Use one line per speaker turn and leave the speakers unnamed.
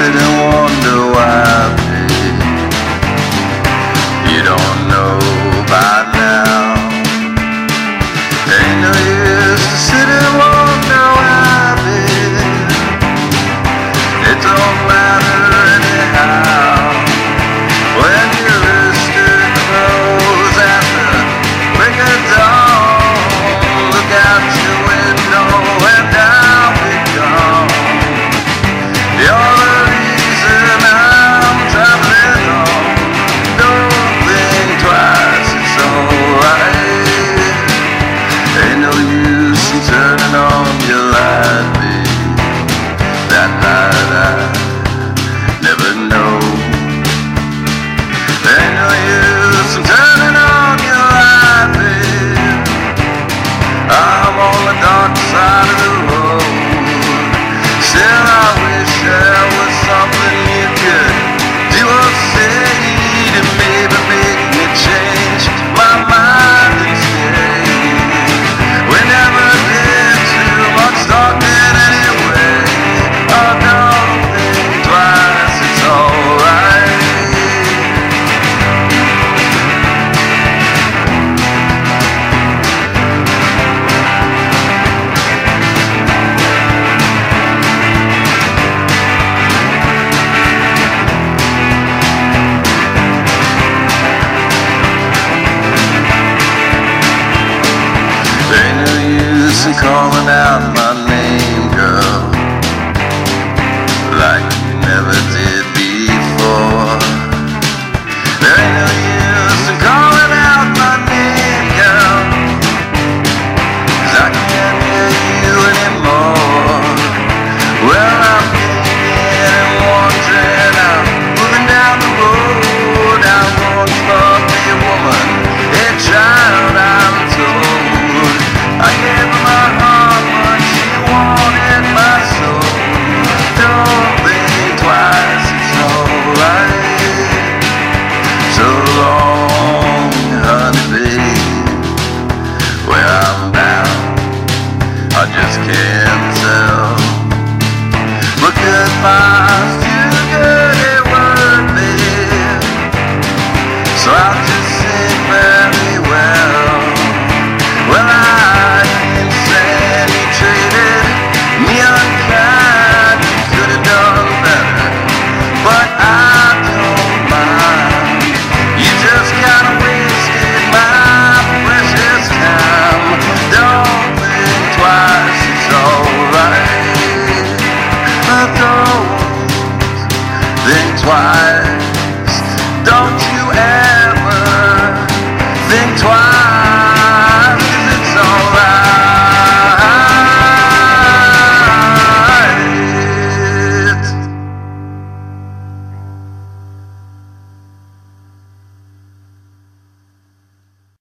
sit and wonder why. Ramadan There no use in calling out my can think twice. Don't you ever think twice.